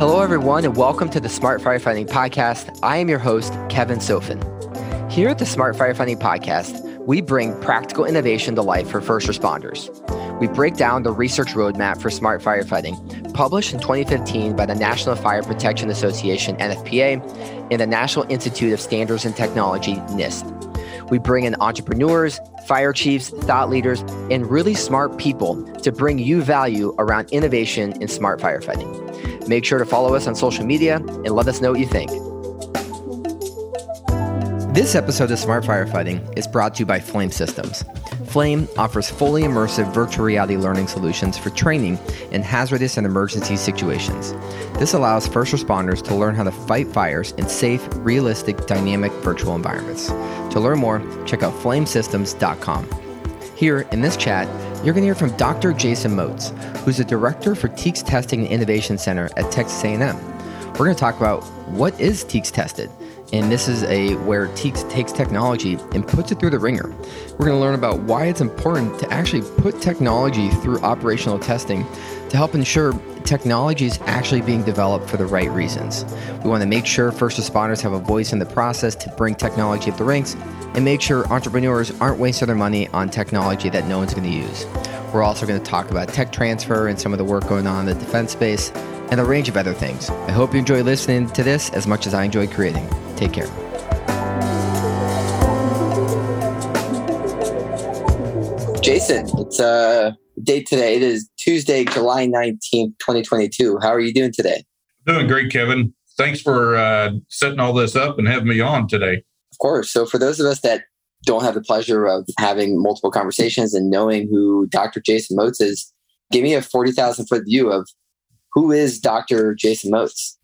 Hello, everyone, and welcome to the Smart Firefighting Podcast. I am your host, Kevin Sofen. Here at the Smart Firefighting Podcast, we bring practical innovation to life for first responders. We break down the research roadmap for smart firefighting, published in 2015 by the National Fire Protection Association, NFPA, and the National Institute of Standards and Technology, NIST. We bring in entrepreneurs, fire chiefs, thought leaders, and really smart people to bring you value around innovation in smart firefighting. Make sure to follow us on social media and let us know what you think. This episode of Smart Firefighting is brought to you by Flame Systems. Flame offers fully immersive virtual reality learning solutions for training in hazardous and emergency situations. This allows first responders to learn how to fight fires in safe, realistic, dynamic virtual environments. To learn more, check out flamesystems.com. Here in this chat, you're going to hear from Dr. Jason Moats, who's the director for TEEX Testing and Innovation Center at Texas A&M. We're going to talk about what is TEEX tested, and this is a where TEEX takes technology and puts it through the ringer. We're going to learn about why it's important to actually put technology through operational testing to help ensure technology is actually being developed for the right reasons. We want to make sure first responders have a voice in the process to bring technology up the ranks and make sure entrepreneurs aren't wasting their money on technology that no one's going to use. We're also going to talk about tech transfer and some of the work going on in the defense space and a range of other things. I hope you enjoy listening to this as much as I enjoy creating. Take care. Jason, it's a uh, date today. It is Tuesday, July 19th, 2022. How are you doing today? Doing great, Kevin. Thanks for uh, setting all this up and having me on today. Of course. So, for those of us that don't have the pleasure of having multiple conversations and knowing who Dr. Jason Moats is, give me a 40,000 foot view of who is Dr. Jason Moats?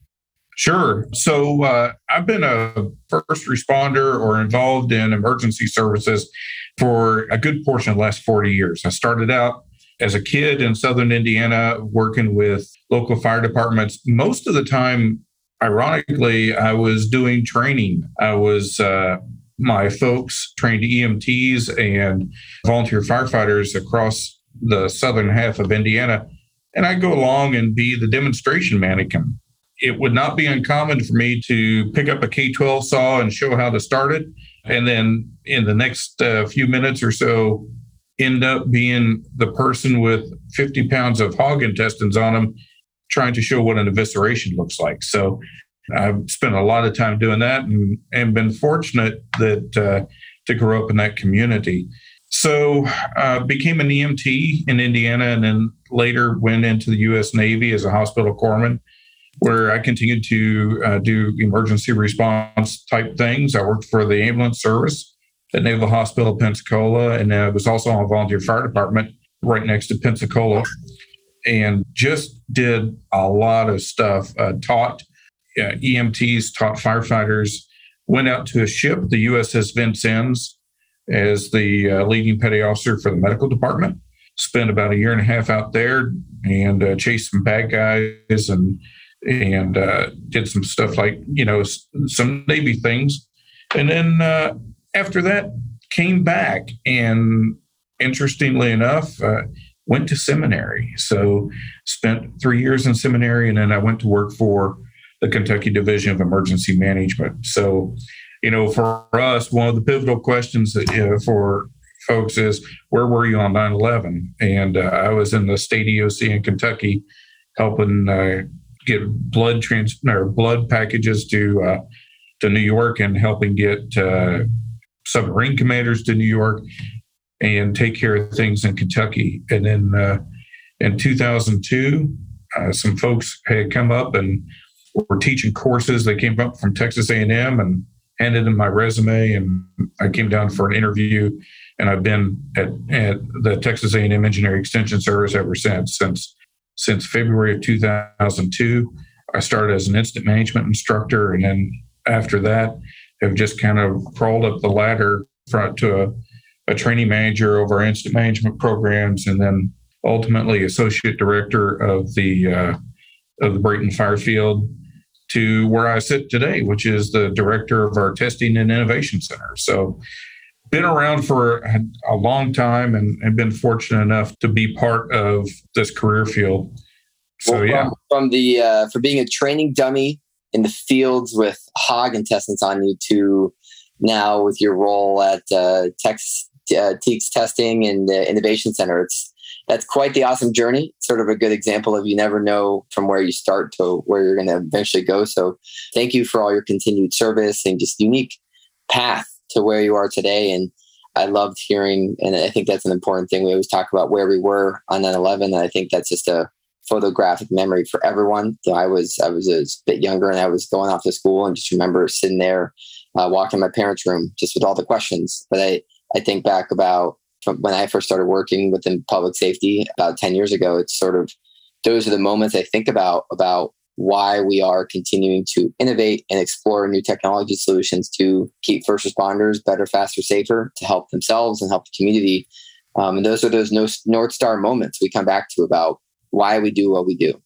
Sure. So uh, I've been a first responder or involved in emergency services for a good portion of the last 40 years. I started out as a kid in Southern Indiana working with local fire departments. Most of the time, ironically, I was doing training. I was, uh, my folks trained EMTs and volunteer firefighters across the southern half of Indiana. And I'd go along and be the demonstration mannequin it would not be uncommon for me to pick up a K12 saw and show how to start it. And then in the next uh, few minutes or so, end up being the person with 50 pounds of hog intestines on them, trying to show what an evisceration looks like. So I've spent a lot of time doing that and, and been fortunate that uh, to grow up in that community. So uh, became an EMT in Indiana and then later went into the U.S. Navy as a hospital corpsman where I continued to uh, do emergency response type things. I worked for the ambulance service at Naval Hospital Pensacola, and I was also on a volunteer fire department right next to Pensacola, and just did a lot of stuff. Uh, taught uh, EMTs, taught firefighters. Went out to a ship, the USS Vincennes, as the uh, leading petty officer for the medical department. Spent about a year and a half out there and uh, chased some bad guys and and uh, did some stuff like you know some Navy things, and then uh, after that came back and interestingly enough uh, went to seminary. So spent three years in seminary, and then I went to work for the Kentucky Division of Emergency Management. So you know for us one of the pivotal questions uh, for folks is where were you on 9-11 and uh, i was in the state eoc in kentucky helping uh, get blood trans or blood packages to uh, to New York and helping get uh, submarine commanders to New York and take care of things in Kentucky. And then uh, in 2002, uh, some folks had come up and were teaching courses. They came up from Texas A&M and handed in my resume, and I came down for an interview. And I've been at, at the Texas A&M Engineering Extension Service ever since. Since since February of 2002. I started as an incident management instructor, and then after that, have just kind of crawled up the ladder front to a, a training manager over incident management programs, and then ultimately associate director of the uh, of the Brayton Fire Field to where I sit today, which is the director of our testing and innovation center. So been around for a long time and, and been fortunate enough to be part of this career field. So well, yeah, from, the uh, for being a training dummy in the fields with hog intestines on you to now with your role at uh, Tex, uh, TEEX Testing and the Innovation Center, it's that's quite the awesome journey. Sort of a good example of you never know from where you start to where you're going to eventually go. So thank you for all your continued service and just unique path to where you are today. And I loved hearing, and I think that's an important thing. We always talk about where we were on 9/11, and I think that's just a photographic memory for everyone. So I was I was a bit younger, and I was going off to school, and just remember sitting there, uh, walking my parents' room, just with all the questions. But I I think back about when I first started working within public safety about 10 years ago. It's sort of those are the moments I think about about why we are continuing to innovate and explore new technology solutions to keep first responders better, faster, safer, to help themselves and help the community. Um, and those are those North Star moments we come back to about why we do what we do.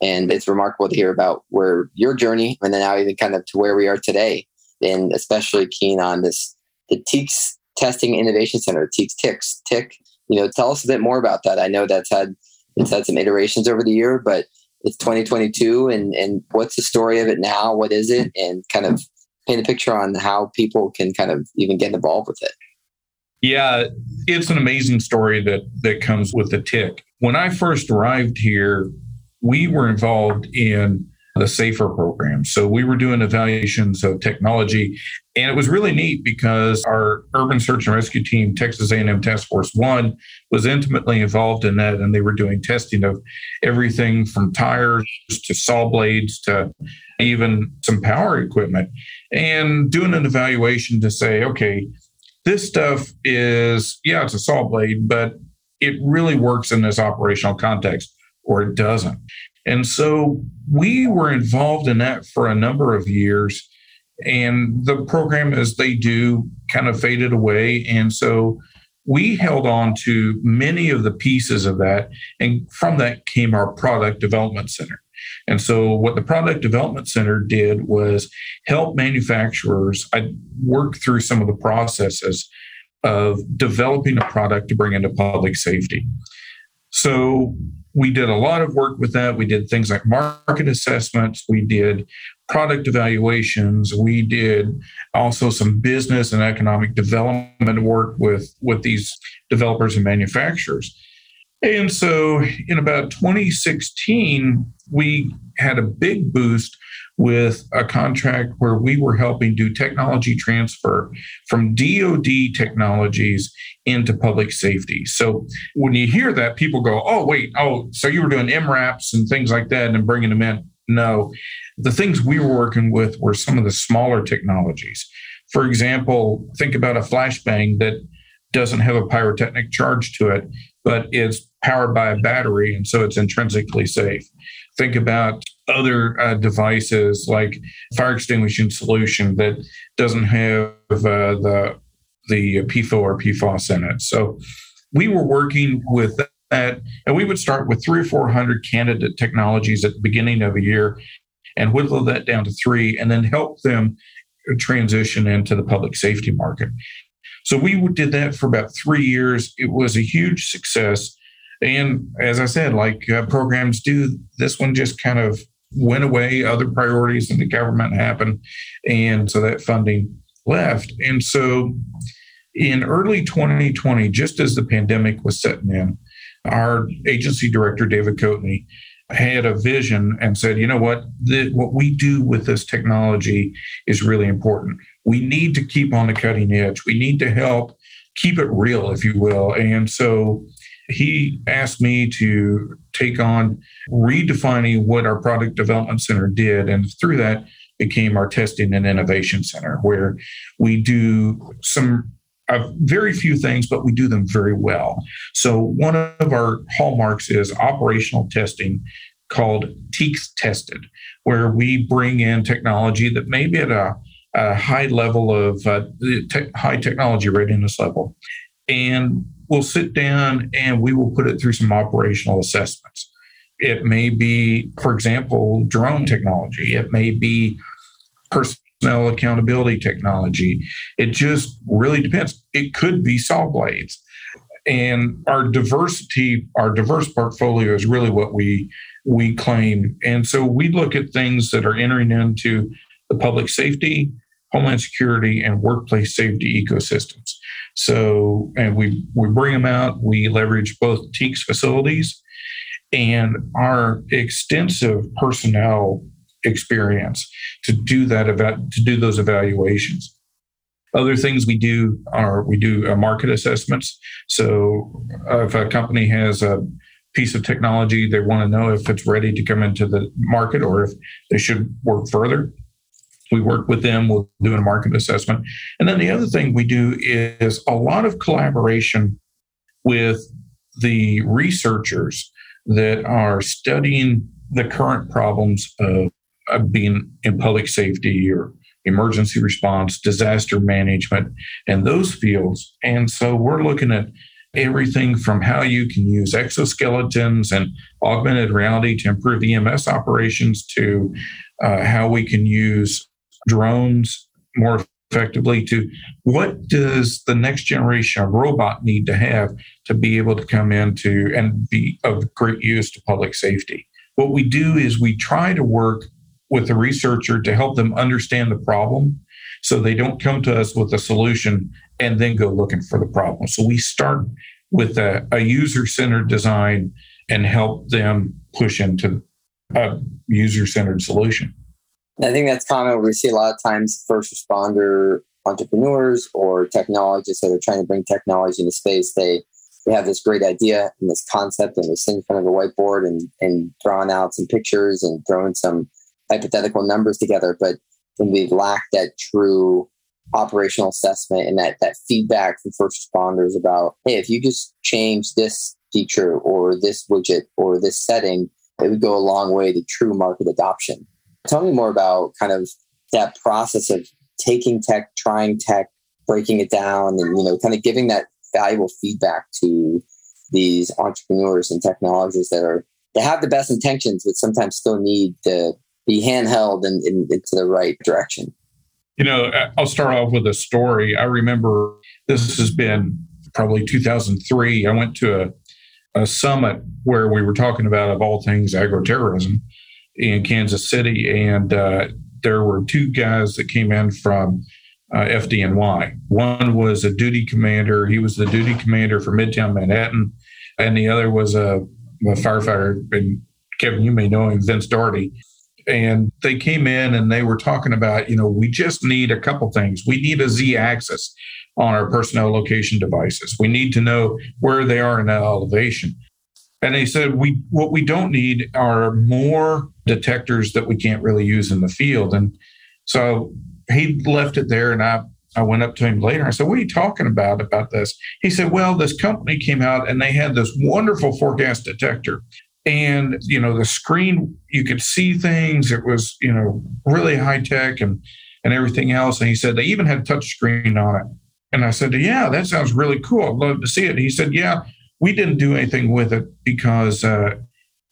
And it's remarkable to hear about where your journey and then now even kind of to where we are today. And especially keen on this the TEEX Testing Innovation Center, TEEX TICS, TIC. You know, tell us a bit more about that. I know that's had it's had some iterations over the year, but it's 2022 and and what's the story of it now? What is it? And kind of paint a picture on how people can kind of even get involved with it. Yeah it's an amazing story that that comes with the tick. When i first arrived here we were involved in the SAVER program so we were doing evaluations of technology and it was really neat because our urban search and rescue team, Texas A&M Task Force One, was intimately involved in that, and they were doing testing of everything from tires to saw blades to even some power equipment, and doing an evaluation to say, okay, this stuff is yeah, it's a saw blade, but it really works in this operational context, or it doesn't. And so we were involved in that for a number of years and the program, as they do, kind of faded away. And so we held on to many of the pieces of that. And from that came our product development center. And so, what the Product Development Center did was help manufacturers I work through some of the processes of developing a product to bring into public safety. So, we did a lot of work with that. We did things like market assessments, we did product evaluations. We did also some business and economic development work with, with these developers and manufacturers. And so in about 2016, we had a big boost with a contract where we were helping do technology transfer from DoD technologies into public safety. So when you hear that, people go, oh, wait, oh, so you were doing MRAPs and things like that and bringing them in. No, the things we were working with were some of the smaller technologies. For example, think about a flashbang that doesn't have a pyrotechnic charge to it, but is powered by a battery, and so it's intrinsically safe. Think about other uh, devices like fire extinguishing solution that doesn't have uh, the the PFO or PFOS in it. So we were working with that, and we would start with three or four hundred candidate technologies at the beginning of a year, and whittle that down to three, and then help them transition into the public safety market. So we did that for about three years. It was a huge success. And as I said, like uh, programs do, this one just kind of went away. Other priorities in the government happened. And so that funding left. And so in early 2020, just as the pandemic was setting in, our agency director, David Coatney, had a vision and said, you know what, the, what we do with this technology is really important. We need to keep on the cutting edge. We need to help keep it real, if you will. And so he asked me to take on redefining what our product development center did. And through that became our testing and innovation center, where we do some uh, very few things, but we do them very well. So, one of our hallmarks is operational testing called TEEX Tested, where we bring in technology that may be at a, a high level of uh, te- high technology readiness level. And we'll sit down and we will put it through some operational assessments. It may be, for example, drone technology, it may be personnel accountability technology. It just really depends. It could be saw blades. And our diversity, our diverse portfolio is really what we we claim. And so we look at things that are entering into the public safety, homeland security, and workplace safety ecosystems. So, and we we bring them out. We leverage both TEEX facilities and our extensive personnel experience to do that event to do those evaluations. Other things we do are we do uh, market assessments. So uh, if a company has a piece of technology, they want to know if it's ready to come into the market or if they should work further. We work with them, we'll do a market assessment. And then the other thing we do is a lot of collaboration with the researchers that are studying the current problems of, of being in public safety or emergency response, disaster management, and those fields. And so we're looking at everything from how you can use exoskeletons and augmented reality to improve EMS operations to uh, how we can use drones more effectively to what does the next generation of robot need to have to be able to come into and be of great use to public safety. What we do is we try to work with the researcher to help them understand the problem so they don't come to us with a solution and then go looking for the problem. So we start with a, a user centered design and help them push into a user centered solution. I think that's common. We see a lot of times first responder entrepreneurs or technologists that are trying to bring technology into space. They they have this great idea and this concept, and they sit in front of a whiteboard and and drawing out some pictures and throwing some hypothetical numbers together. But when we lack that true operational assessment and that that feedback from first responders about, hey, if you just change this feature or this widget or this setting, it would go a long way to true market adoption. Tell me more about kind of that process of taking tech, trying tech, breaking it down, and you know, kind of giving that valuable feedback to these entrepreneurs and technologists that are they have the best intentions, but sometimes still need to be handheld and in, into the right direction. You know, I'll start off with a story. I remember this has been probably 2003. I went to a, a summit where we were talking about, of all things, agroterrorism in Kansas City, and uh, there were two guys that came in from uh, FDNY. One was a duty commander; he was the duty commander for Midtown Manhattan, and the other was a, a firefighter. And Kevin, you may know him, Vince Doherty. And they came in and they were talking about, you know, we just need a couple things. We need a Z axis on our personnel location devices. We need to know where they are in that elevation. And they said, we what we don't need are more detectors that we can't really use in the field. And so he left it there and I I went up to him later. And I said, What are you talking about about this? He said, Well, this company came out and they had this wonderful four-gas detector. And, you know, the screen, you could see things. It was, you know, really high tech and and everything else. And he said they even had touch screen on it. And I said, Yeah, that sounds really cool. I'd love to see it. He said, Yeah, we didn't do anything with it because uh,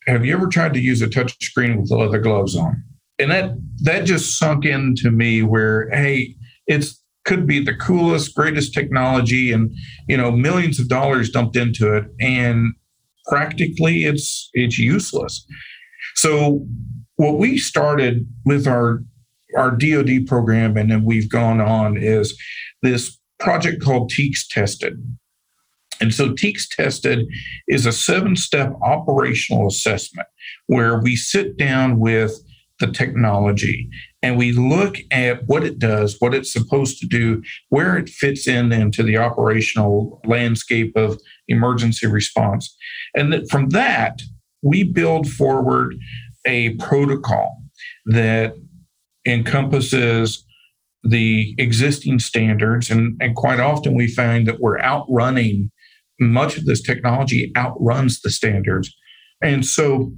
have you ever tried to use a touch screen with leather gloves on? And that that just sunk into me where, hey, it's could be the coolest, greatest technology, and you know, millions of dollars dumped into it, and practically it's it's useless. So what we started with our our DoD program, and then we've gone on is this project called TEEX Tested. And so TEEX Tested is a seven step operational assessment where we sit down with the technology and we look at what it does, what it's supposed to do, where it fits in into the operational landscape of emergency response. And that from that, we build forward a protocol that encompasses the existing standards. And, and quite often we find that we're outrunning much of this technology outruns the standards. And so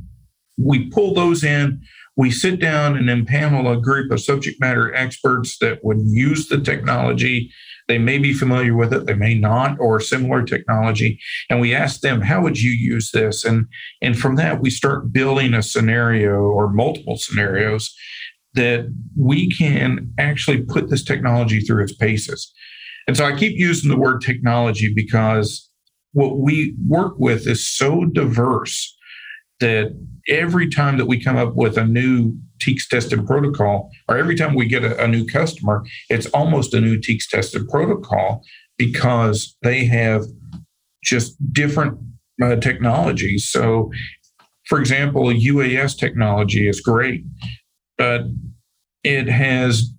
we pull those in, we sit down and impanel a group of subject matter experts that would use the technology. They may be familiar with it, they may not, or similar technology. And we ask them, how would you use this? And, and from that, we start building a scenario or multiple scenarios that we can actually put this technology through its paces. And so I keep using the word technology because what we work with is so diverse that every time that we come up with a new TEEX tested protocol, or every time we get a, a new customer, it's almost a new TEEX tested protocol because they have just different uh, technologies. So, for example, UAS technology is great, but it has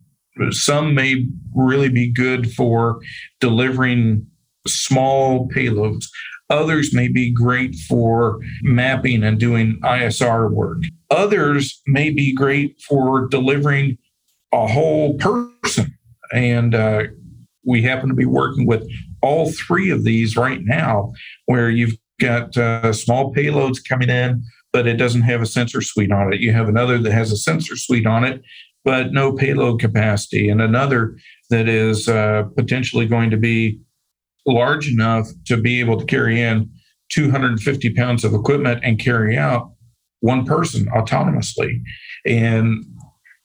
some may really be good for delivering small payloads. Others may be great for mapping and doing ISR work. Others may be great for delivering a whole person. And uh, we happen to be working with all three of these right now, where you've got uh, small payloads coming in, but it doesn't have a sensor suite on it. You have another that has a sensor suite on it, but no payload capacity, and another that is uh, potentially going to be large enough to be able to carry in 250 pounds of equipment and carry out one person autonomously. And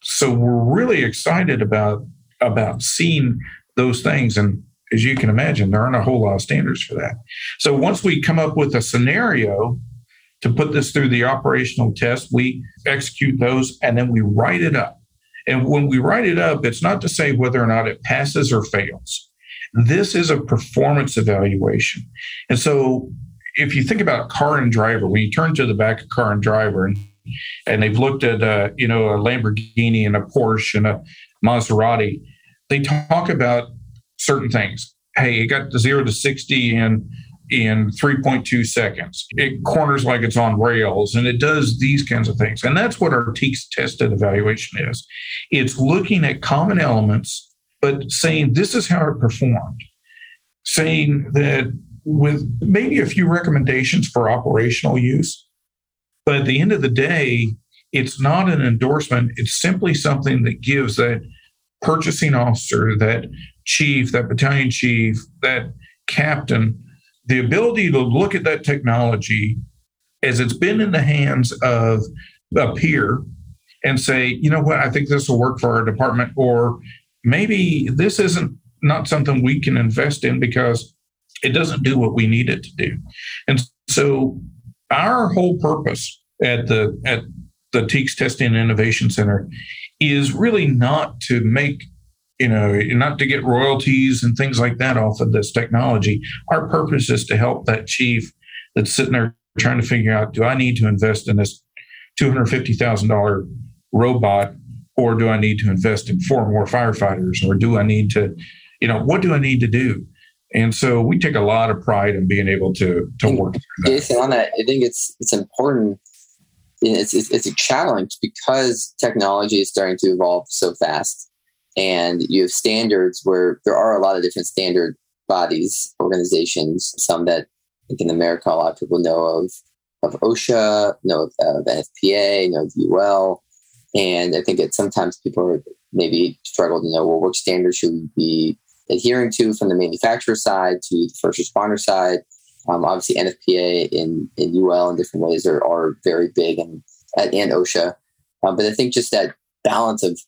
so we're really excited about about seeing those things. And as you can imagine, there aren't a whole lot of standards for that. So once we come up with a scenario to put this through the operational test, we execute those and then we write it up. And when we write it up, it's not to say whether or not it passes or fails. This is a performance evaluation. And so if you think about car and driver, when you turn to the back of car and driver and, and they've looked at, uh, you know, a Lamborghini and a Porsche and a Maserati, they talk about certain things. Hey, it got zero to 60 in in 3.2 seconds. It corners like it's on rails and it does these kinds of things. And that's what our TEEX tested evaluation is. It's looking at common elements but saying this is how it performed, saying that with maybe a few recommendations for operational use. But at the end of the day, it's not an endorsement. It's simply something that gives that purchasing officer, that chief, that battalion chief, that captain, the ability to look at that technology as it's been in the hands of a peer and say, you know what, I think this will work for our department, or maybe this isn't not something we can invest in because it doesn't do what we need it to do. And so our whole purpose at the at the TEEX Testing and Innovation Center is really not to make you know not to get royalties and things like that off of this technology. Our purpose is to help that chief that's sitting there trying to figure out do I need to invest in this two hundred fifty thousand dollar robot or do I need to invest in four more firefighters? Or do I need to, you know, what do I need to do? And so we take a lot of pride in being able to to work. Jason, on that, I think it's it's important. It's, it's, it's a challenge because technology is starting to evolve so fast, and you have standards where there are a lot of different standard bodies, organizations. Some that I think in America a lot of people know of of OSHA, know of, uh, of NFPA, know of UL, and I think that sometimes people are maybe struggle to know, well, what standards should we be adhering to from the manufacturer side to the first responder side? Um, obviously, NFPA in, in UL in different ways are, are very big and, and OSHA. Um, but I think just that balance of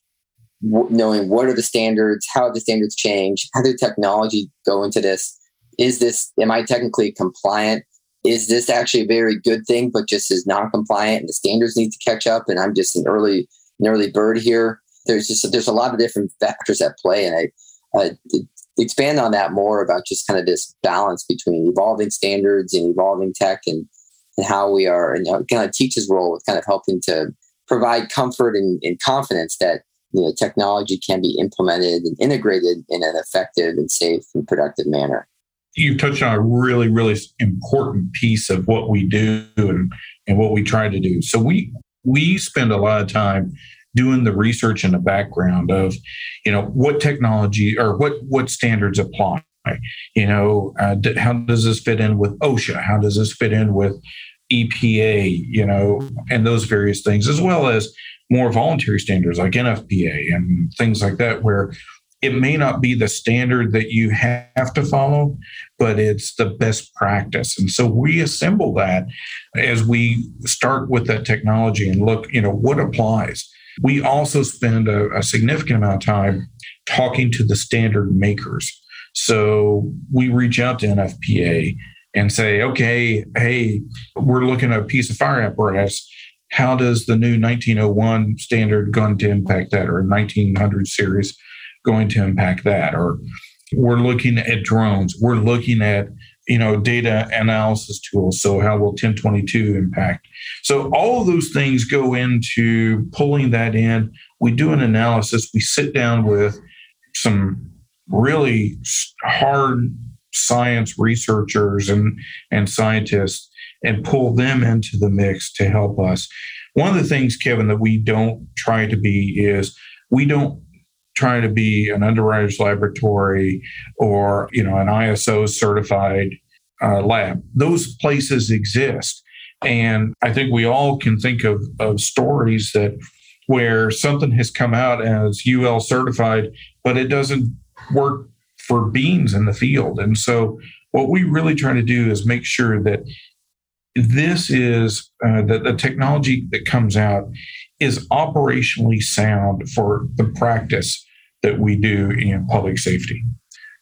w- knowing what are the standards, how the standards change, how did technology go into this? Is this, am I technically compliant? is this actually a very good thing, but just is non-compliant and the standards need to catch up? And I'm just an early, an early bird here. There's just there's a lot of different factors at play, and I, I expand on that more about just kind of this balance between evolving standards and evolving tech, and and how we are, and kind of TEEX's role with kind of helping to provide comfort and, and confidence that you know technology can be implemented and integrated in an effective and safe and productive manner you've touched on a really, really important piece of what we do and, and what we try to do. So we we spend a lot of time doing the research in the background of, you know, what technology or what what standards apply. You know, uh, how does this fit in with OSHA? How does this fit in with EPA? You know, and those various things, as well as more voluntary standards like NFPA and things like that, where it may not be the standard that you have to follow, but it's the best practice. And so we assemble that as we start with that technology and look, you know, what applies. We also spend a, a significant amount of time talking to the standard makers. So we reach out to NFPA and say, okay, hey, we're looking at a piece of fire apparatus. How does the new 1901 standard going to impact that, or 1900 series going to impact that? Or we're looking at drones. We're looking at you know data analysis tools. So how will 1022 impact? So all of those things go into pulling that in. We do an analysis. We sit down with some really hard science researchers and, and scientists and pull them into the mix to help us. One of the things, Kevin, that we don't try to be is we don't try to be an underwriter's laboratory or you know an ISO certified uh, lab. Those places exist, and I think we all can think of, of stories that where something has come out as UL certified, but it doesn't work for beans in the field. And so, what we really try to do is make sure that this is uh, that the technology that comes out is operationally sound for the practice that we do in public safety.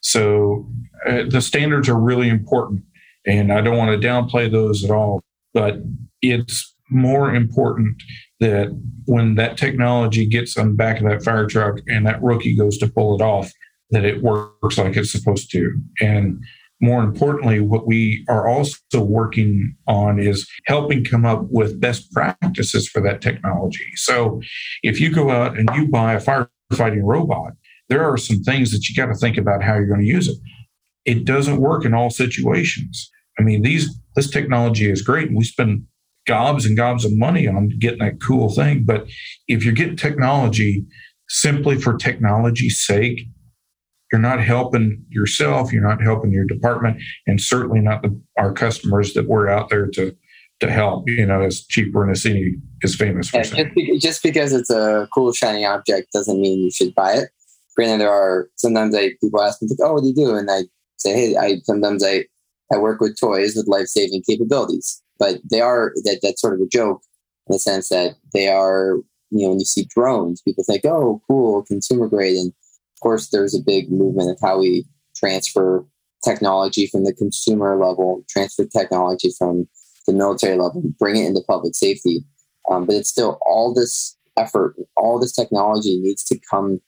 So uh, the standards are really important, and I don't want to downplay those at all. But it's more important that when that technology gets on the back of that fire truck and that rookie goes to pull it off, that it works like it's supposed to. And more importantly, what we are also working on is helping come up with best practices for that technology. So if you go out and you buy a firefighting robot, there are some things that you got to think about how you're going to use it. It doesn't work in all situations. I mean, these this technology is great, and we spend gobs and gobs of money on getting that cool thing. But if you're getting technology simply for technology's sake, you're not helping yourself, you're not helping your department, and certainly not the, our customers that we're out there to to help. You know, as Chief Brunacini is famous for yeah, saying. Just, just because it's a cool shiny object doesn't mean you should buy it. Granted, there are sometimes I people ask me, like, "Oh, what do you do?" And I say, "Hey, I sometimes I I work with toys with life saving capabilities." But they are that that's sort of a joke in the sense that they are. You know, when you see drones, people think, "Oh, cool, consumer grade," and of course, there's a big movement of how we transfer technology from the consumer level, transfer technology from the military level, bring it into public safety. Um, but it's still all this effort, all this technology needs to come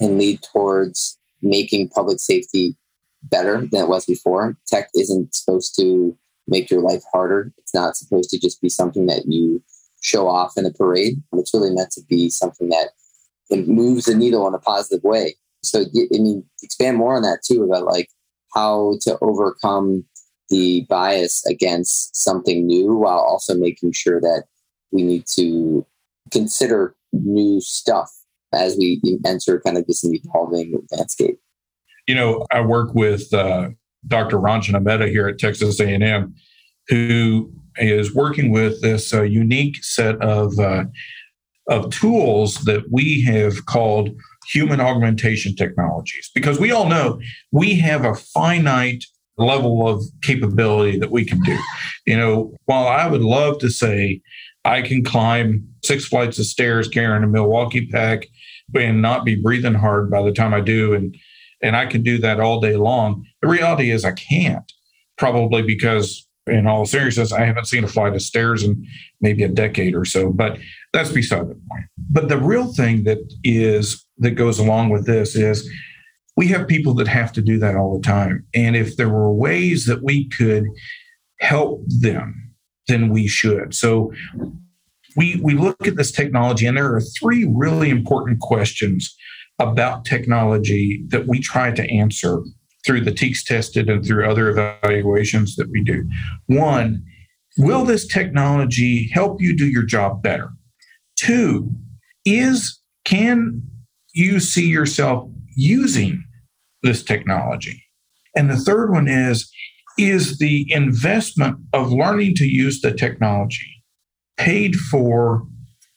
and lead towards making public safety better than it was before. Tech isn't supposed to make your life harder. It's not supposed to just be something that you show off in a parade. It's really meant to be something that it moves the needle in a positive way. So, I mean, expand more on that too about like how to overcome the bias against something new while also making sure that we need to consider new stuff as we enter kind of this evolving landscape. You know, I work with uh, Dr. Ranjana Mehta here at Texas A&M, who is working with this uh, unique set of uh, of tools that we have called human augmentation technologies because we all know we have a finite level of capability that we can do. You know, while I would love to say I can climb six flights of stairs carrying a Milwaukee pack and not be breathing hard by the time I do and and I can do that all day long. The reality is I can't. Probably because in all seriousness, I haven't seen a flight of stairs in maybe a decade or so, but that's beside the point. But the real thing that is that goes along with this is we have people that have to do that all the time. And if there were ways that we could help them, then we should. So we, we look at this technology, and there are three really important questions about technology that we try to answer through the TEEX tested and through other evaluations that we do. One, will this technology help you do your job better? Two, is can you see yourself using this technology? And the third one is is the investment of learning to use the technology paid for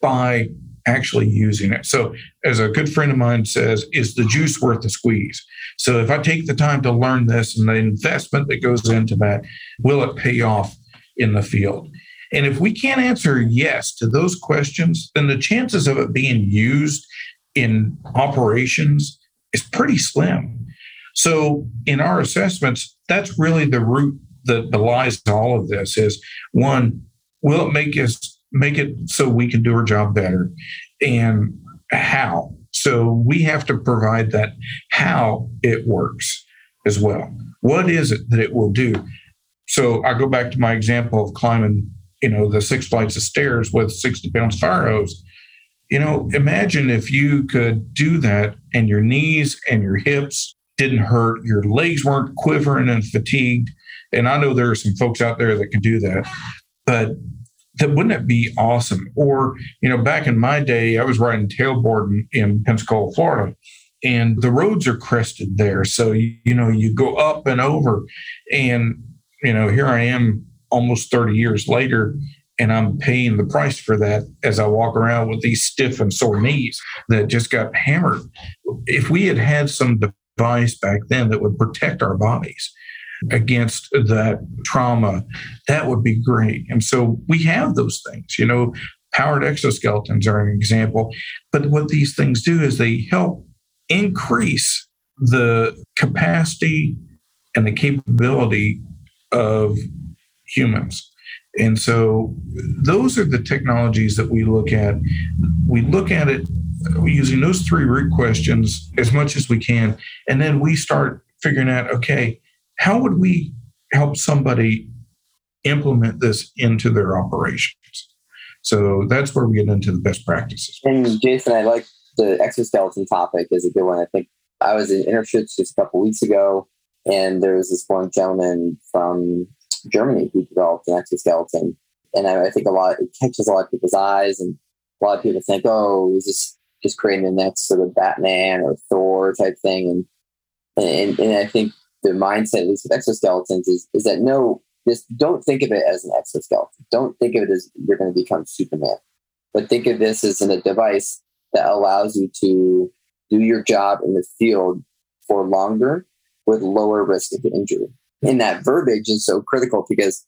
by actually using it. So, as a good friend of mine says, is the juice worth the squeeze? So, if I take the time to learn this and the investment that goes into that, will it pay off in the field? And if we can't answer yes to those questions, then the chances of it being used in operations is pretty slim. So in our assessments, that's really the root that belies all of this is one, will it make us make it so we can do our job better? And how? So we have to provide that how it works as well. What is it that it will do? So I go back to my example of climbing, you know, the six flights of stairs with 60 pounds fire hose. You know, imagine if you could do that and your knees and your hips didn't hurt, your legs weren't quivering and fatigued. And I know there are some folks out there that can do that, but that wouldn't it be awesome? Or, you know, back in my day, I was riding tailboard in, Pensacola, Florida, and the roads are crested there. So, you, you know, you go up and over. And, you know, here I am almost 30 years later, and I'm paying the price for that as I walk around with these stiff and sore knees that just got hammered. If we had had some device back then that would protect our bodies, against that trauma, that would be great. And so we have those things, you know, powered exoskeletons are an example. But what these things do is they help increase the capacity and the capability of humans. And so those are the technologies that we look at. We look at it using those three root questions as much as we can. And then we start figuring out okay, how would we help somebody implement this into their operations? So that's where we get into the best practices. And Jason, I like the exoskeleton topic is a good one. I think I was in Interschutz just a couple weeks ago, and there was this one gentleman from Germany who developed an exoskeleton. And I, I think a lot it catches a lot of people's eyes, and a lot of people think, "Oh, is this just creating the next sort of Batman or Thor type thing?" And and, and I think the mindset, at least with exoskeletons, is is that no, just don't think of it as an exoskeleton. Don't think of it as you're going to become Superman, but think of this as in a device that allows you to do your job in the field for longer with lower risk of injury. And that verbiage is so critical because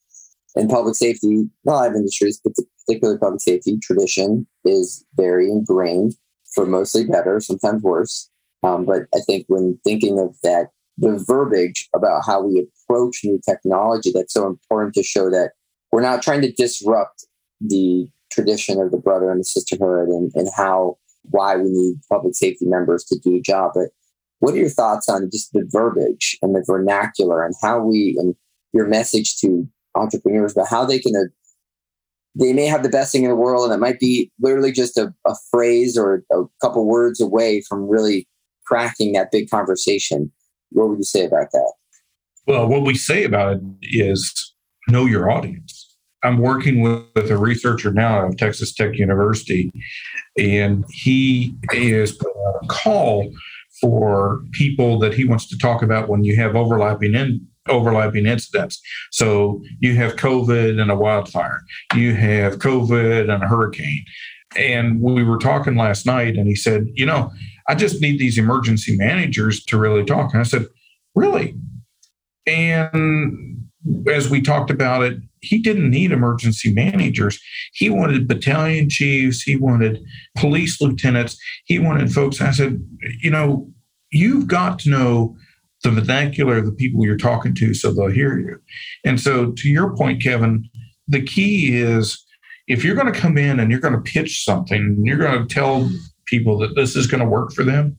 in public safety, a lot of industries, particularly public safety, tradition is very ingrained for mostly better, sometimes worse. Um, but I think when thinking of that the verbiage about how we approach new technology that's so important to show that we're not trying to disrupt the tradition of the brother and the sisterhood and, and how why we need public safety members to do a job but what are your thoughts on just the verbiage and the vernacular and how we and your message to entrepreneurs about how they can they may have the best thing in the world and it might be literally just a, a phrase or a couple words away from really cracking that big conversation what would you say about that? Well, what we say about it is know your audience. I'm working with a researcher now at Texas Tech University, and he is a call for people that he wants to talk about when you have overlapping in overlapping incidents. So you have COVID and a wildfire, you have COVID and a hurricane. And we were talking last night, and he said, You know, I just need these emergency managers to really talk. And I said, Really? And as we talked about it, he didn't need emergency managers. He wanted battalion chiefs, he wanted police lieutenants, he wanted folks. I said, You know, you've got to know the vernacular of the people you're talking to so they'll hear you. And so, to your point, Kevin, the key is if you're going to come in and you're going to pitch something, you're going to tell people that this is going to work for them.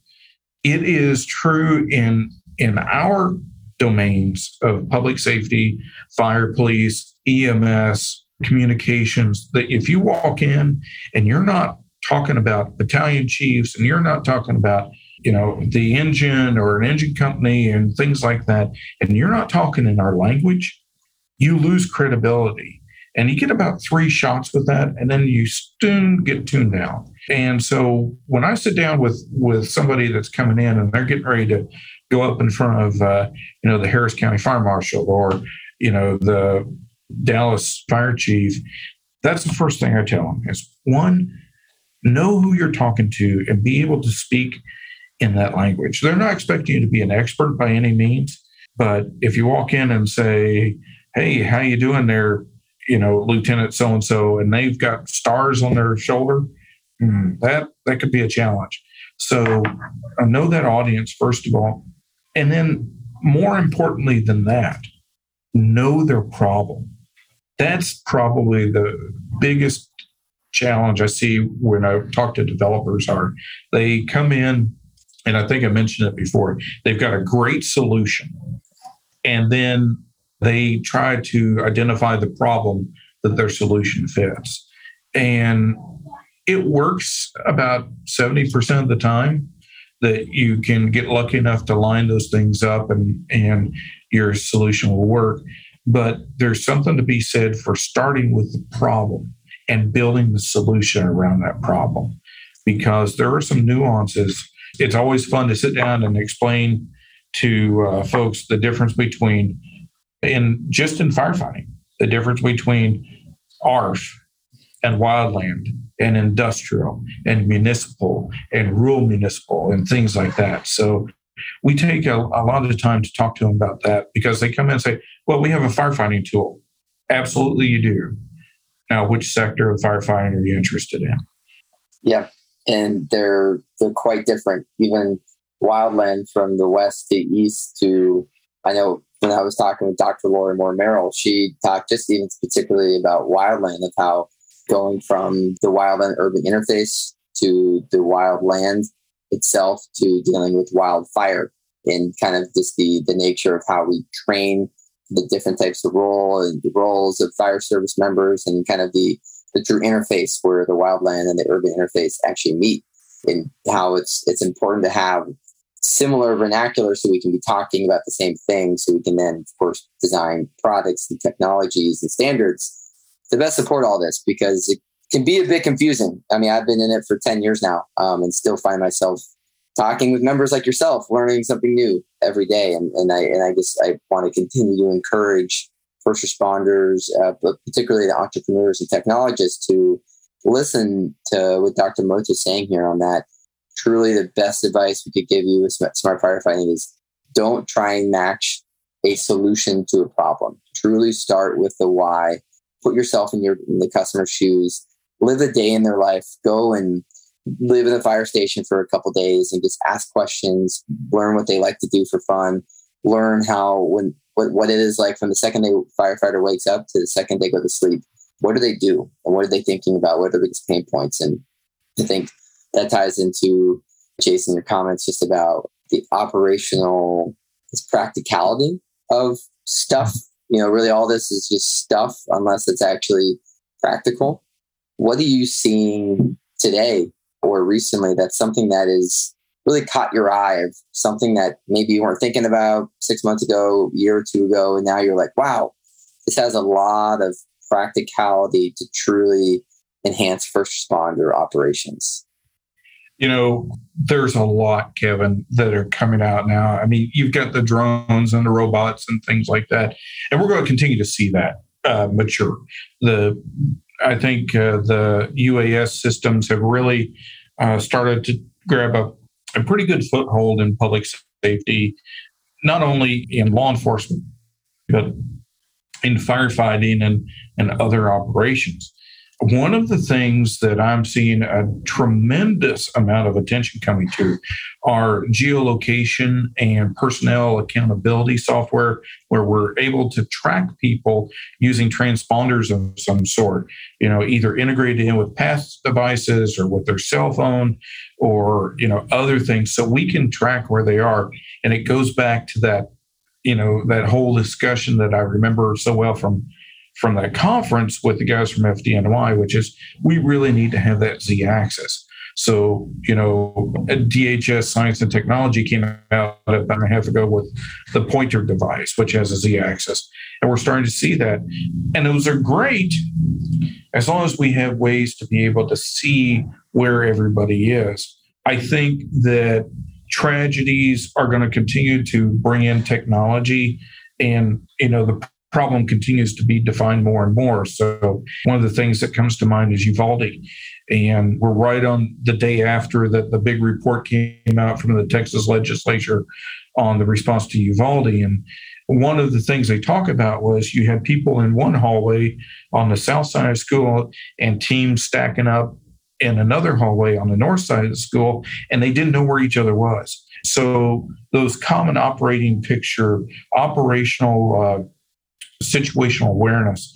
It is true in in our domains of public safety, fire, police, EMS, communications that if you walk in and you're not talking about battalion chiefs and you're not talking about you know the engine or an engine company and things like that and you're not talking in our language you lose credibility and you get about three shots with that, and then you soon get tuned out. And so when I sit down with with somebody that's coming in and they're getting ready to go up in front of uh, you know the Harris County Fire Marshal or you know the Dallas Fire Chief, that's the first thing I tell them is one, know who you're talking to and be able to speak in that language. They're not expecting you to be an expert by any means, but if you walk in and say, "Hey, how you doing there?" you know, Lieutenant so and so, and they've got stars on their shoulder, mm, that that could be a challenge. So I know that audience first of all, and then more importantly than that, know their problem. That's probably the biggest challenge I see when I talk to developers are they come in and I think I mentioned it before, they've got a great solution. And then they try to identify the problem that their solution fits. And it works about 70% of the time that you can get lucky enough to line those things up and, and your solution will work. But there's something to be said for starting with the problem and building the solution around that problem because there are some nuances. It's always fun to sit down and explain to uh, folks the difference between in just in firefighting, the difference between ARF and wildland and industrial and municipal and rural municipal and things like that. So we take a, a, lot of time to talk to them about that because they come in and say, well, we have a firefighting tool. Absolutely, you do. Now, which sector of firefighting are you interested in? Yeah, and they're they're quite different. Even wildland from the west to east to I know when I was talking with Dr. Lori Moore Merrell, she talked just even particularly about wildland of how going from the wildland urban interface to the wildland itself to dealing with wildfire and kind of just the the nature of how we train the different types of role and the roles of fire service members and kind of the the true interface where the wildland and the urban interface actually meet and how it's it's important to have similar vernacular so we can be talking about the same thing so we can then of course design products and technologies and standards to best support all this because it can be a bit confusing. I mean i've been in it for 10 years now um, and still find myself talking with members like yourself learning something new every day. And, and i and i just i want to continue to encourage first responders uh, but particularly the entrepreneurs and technologists to listen to what dr Moats is saying here on that truly the best advice we could give you with smart firefighting is don't try and match a solution to a problem. Truly start with the why. Put yourself in your in the customer's shoes. Live a day in their life. Go and live in the fire station for a couple days and just ask questions. Learn what they like to do for fun. Learn how when what, what it is like from the second day firefighter wakes up to the second they go to sleep. What do they do and what are they thinking about? What are the biggest pain points? And I think that ties into Jason, your comments just about the operational practicality of stuff. You know, really all this is just stuff unless it's actually practical. What are you seeing today or recently that's something that is really caught your eye of something that maybe you weren't thinking about six months ago, year or two ago, and now you're like, wow, this has a lot of practicality to truly enhance first responder operations you know, there's a lot, Kevin, that are coming out now. I mean, you've got the drones and the robots and things like that, and we're going to continue to see that uh, mature. The I think uh, the UAS systems have really uh, started to grab a, a pretty good foothold in public safety, not only in law enforcement, but in firefighting and, and other operations one of the things that I'm seeing a tremendous amount of attention coming to are geolocation and personnel accountability software, where we're able to track people using transponders of some sort, you know, either integrated in with PASS devices or with their cell phone or, you know, other things. So we can track where they are. And it goes back to that, you know, that whole discussion that I remember so well from from that conference with the guys from FDNY, which is we really need to have that Z axis. So, you know, DHS Science and Technology came out about a half ago with the pointer device, which has a Z axis. And we're starting to see that. And those are great as long as we have ways to be able to see where everybody is. I think that tragedies are going to continue to bring in technology and you know the problem continues to be defined more and more. So one of the things that comes to mind is Uvalde. And we're right on the day after that the big report came out from the Texas legislature on the response to Uvalde. And one of the things they talk about was you had people in one hallway on the south side of school and teams stacking up in another hallway on the north side of the school, and they didn't know where each other was. So those common operating picture, operational uh, situational awareness,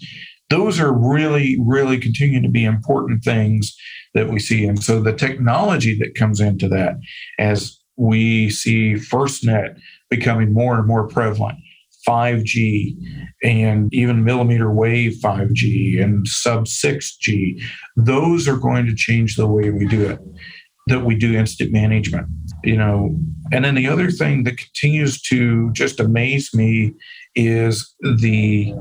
those are really, really continue to be important things that we see. And so the technology that comes into that as we see FirstNet becoming more and more prevalent, 5G and even millimeter wave 5G and sub 6G, those are going to change the way we do it, that we do incident management. You know, and then the other thing that continues to just amaze me is the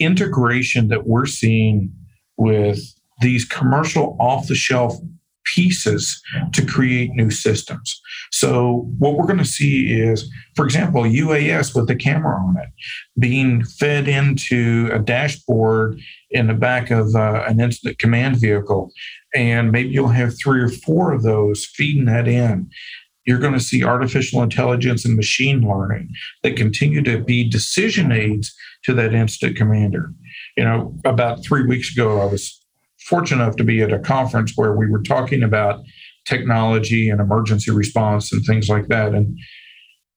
integration that we're seeing with these commercial off the shelf pieces to create new systems. So, what we're going to see is, for example, UAS with the camera on it being fed into a dashboard in the back of uh, an incident command vehicle. And maybe you'll have three or four of those feeding that in. You're going to see artificial intelligence and machine learning that continue to be decision aids to that incident commander. You know, about three weeks ago, I was fortunate enough to be at a conference where we were talking about technology and emergency response and things like that. And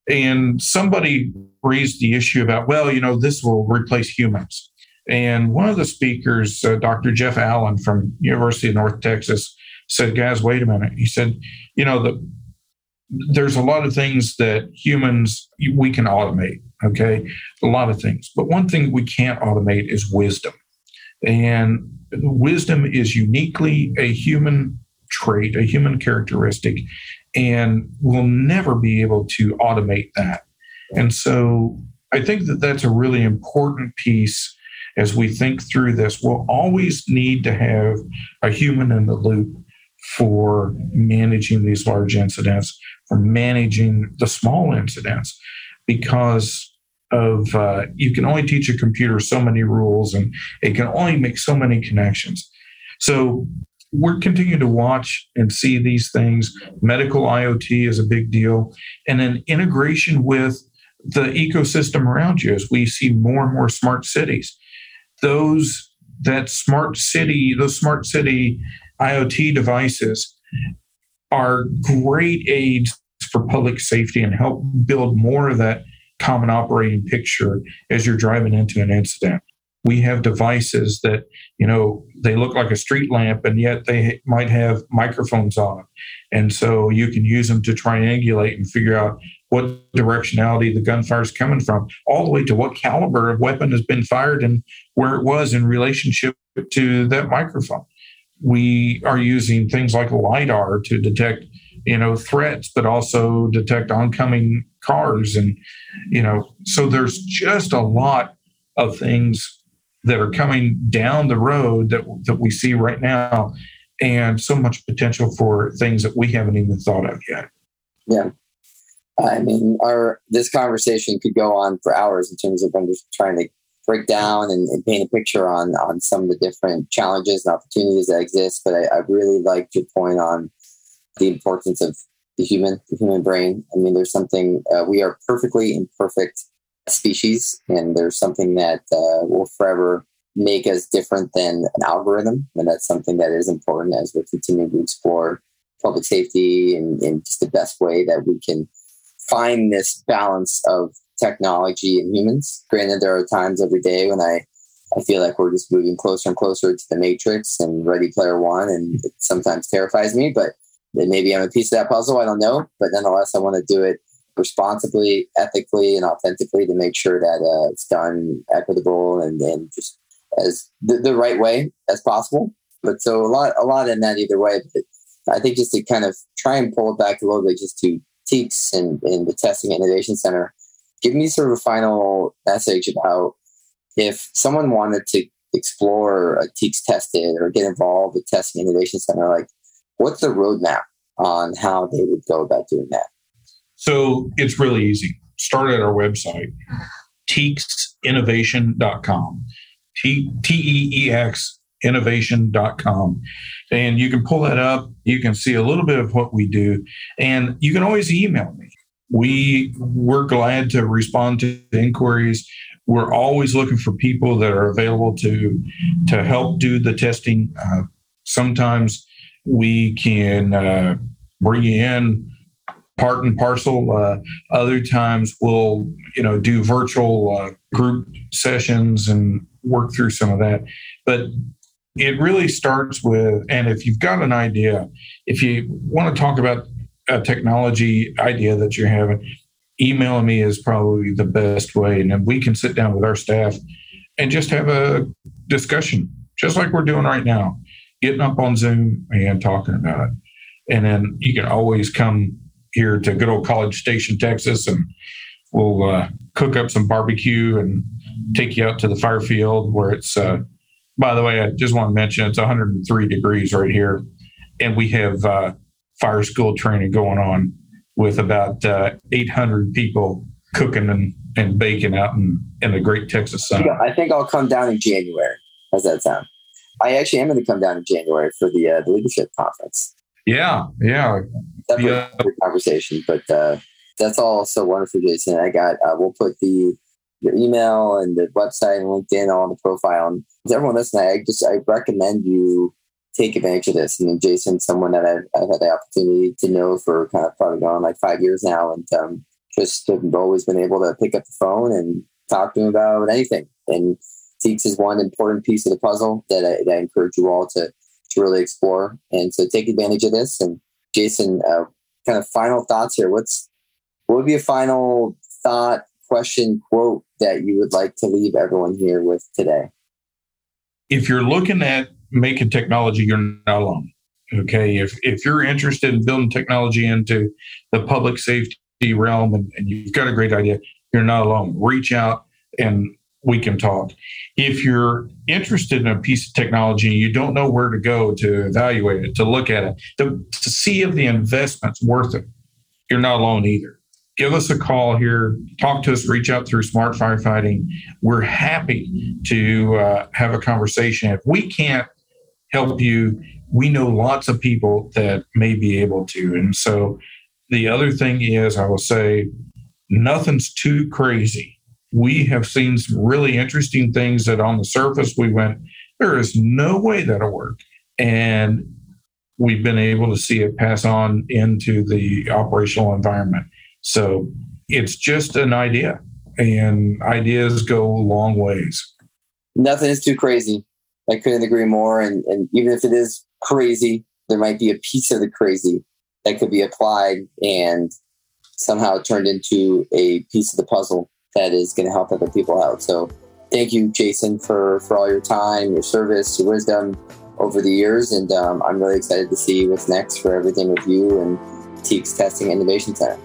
and somebody raised the issue about, well, you know, this will replace humans. And one of the speakers, uh, Dr. Jeff Allen from University of North Texas, said, guys, wait a minute. He said, you know, the there's a lot of things that humans we can automate okay a lot of things but one thing we can't automate is wisdom and wisdom is uniquely a human trait, a human characteristic, and we'll never be able to automate that. And so I think that that's a really important piece as we think through this. We'll always need to have a human in the loop for managing these large incidents, managing the small incidents, because of uh, you can only teach a computer so many rules and it can only make so many connections. So we're continuing to watch and see these things. Medical IoT is a big deal. And then integration with the ecosystem around you as we see more and more smart cities. Those that smart city, those smart city IoT devices are great aids for public safety and help build more of that common operating picture as you're driving into an incident. We have devices that, you know, they look like a street lamp and yet they might have microphones on them. And so you can use them to triangulate and figure out what directionality the gunfire is coming from, all the way to what caliber of weapon has been fired and where it was in relationship to that microphone. We are using things like LIDAR to detect you know threats but also detect oncoming cars and you know so there's just a lot of things that are coming down the road that that we see right now and so much potential for things that we haven't even thought of yet. Yeah. I mean our this conversation could go on for hours in terms of just trying to break down and, and, paint a picture on on some of the different challenges and opportunities that exist but I, I really liked your point on the importance of the human, the human brain. I mean, there's something uh, we are perfectly imperfect species, and there's something that uh, will forever make us different than an algorithm, and that's something that is important as we're continuing to explore public safety and in just the best way that we can find this balance of technology and humans. Granted, there are times every day when I I feel like we're just moving closer and closer to the Matrix and Ready Player One, and it sometimes terrifies me. But maybe I'm a piece of that puzzle. I don't know, but nonetheless, I want to do it responsibly, ethically, and authentically to make sure that uh, it's done equitable and, and just as the, the, right way as possible. But so a lot, a lot in that either way. But I think just to kind of try and pull it back a little bit, just to TEEX and, and the Testing Innovation Center, give me sort of a final message about if someone wanted to explore a TEEX tested or get involved with Testing Innovation Center, like What's the roadmap on how they would go about doing that? So it's really easy. Start at our website, teexinnovation.com. T E E X innovation.com. And you can pull that up. You can see a little bit of what we do. And you can always email me. We we're glad to respond to inquiries. We're always looking for people that are available to to help do the testing. Uh, sometimes we can uh, bring you in part and parcel. Uh, other times we'll you know do virtual uh, group sessions and work through some of that. But it really starts with, and if you've got an idea, if you want to talk about a technology idea that you're having, emailing me is probably the best way. And then we can sit down with our staff and just have a discussion, just like we're doing right now, getting up on Zoom and talking about it. And then you can always come here to good old College Station, Texas, and we'll uh, cook up some barbecue and take you out to the fire field where it's, uh, by the way, I just want to mention it's 103 degrees right here. And we have uh, fire school training going on with about uh, 800 people cooking and, and baking out in, in the great Texas sun. I think I'll come down in January. How's that sound? I actually am going to come down in January for the, uh, the leadership conference. Yeah, yeah. Definitely yeah. a conversation, but uh, that's all so wonderful, Jason. I got, uh, we'll put the your email and the website and LinkedIn all on the profile. And everyone listening, I just I recommend you take advantage of this. I mean, Jason's someone that I've, I've, had the opportunity to know for kind of probably going like five years now, and um, just have always been able to pick up the phone and talk to him about anything. And TEEX is one important piece of the puzzle that I, that I encourage you all to to really explore. And so take advantage of this. And Jason, uh, kind of final thoughts here. What's what would be a final thought, question, quote that you would like to leave everyone here with today? If you're looking at making technology, you're not alone. Okay. If, if you're interested in building technology into the public safety realm and, and you've got a great idea, you're not alone. Reach out and we can talk. If you're interested in a piece of technology and you don't know where to go to evaluate it, to look at it, to, to see if the investment's worth it, you're not alone either. Give us a call here, talk to us, reach out through Smart Firefighting. We're happy to uh, have a conversation. If we can't help you. We know lots of people that may be able to. And so the other thing is, I will say, nothing's too crazy. We have seen some really interesting things that on the surface we went, there is no way that'll work. And we've been able to see it pass on into the operational environment. So it's just an idea, and ideas go long ways. Nothing is too crazy. I couldn't agree more. And, and even if it is crazy, there might be a piece of the crazy that could be applied and somehow turned into a piece of the puzzle that is going to help other people out. So thank you, Jason, for, for all your time, your service, your wisdom over the years. And um, I'm really excited to see what's next for everything with you and TEEX Testing Innovation Center.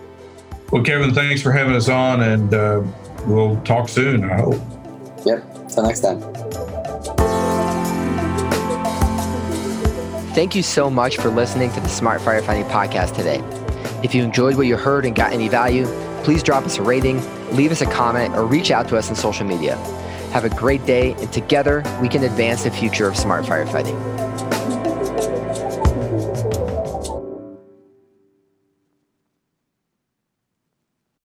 Well, Kevin, thanks for having us on, and uh, we'll talk soon, I hope. Yep. Until next time. Thank you so much for listening to the Smart Firefighting Podcast today. If you enjoyed what you heard and got any value, please drop us a rating, leave us a comment, or reach out to us on social media. Have a great day, and together we can advance the future of smart firefighting.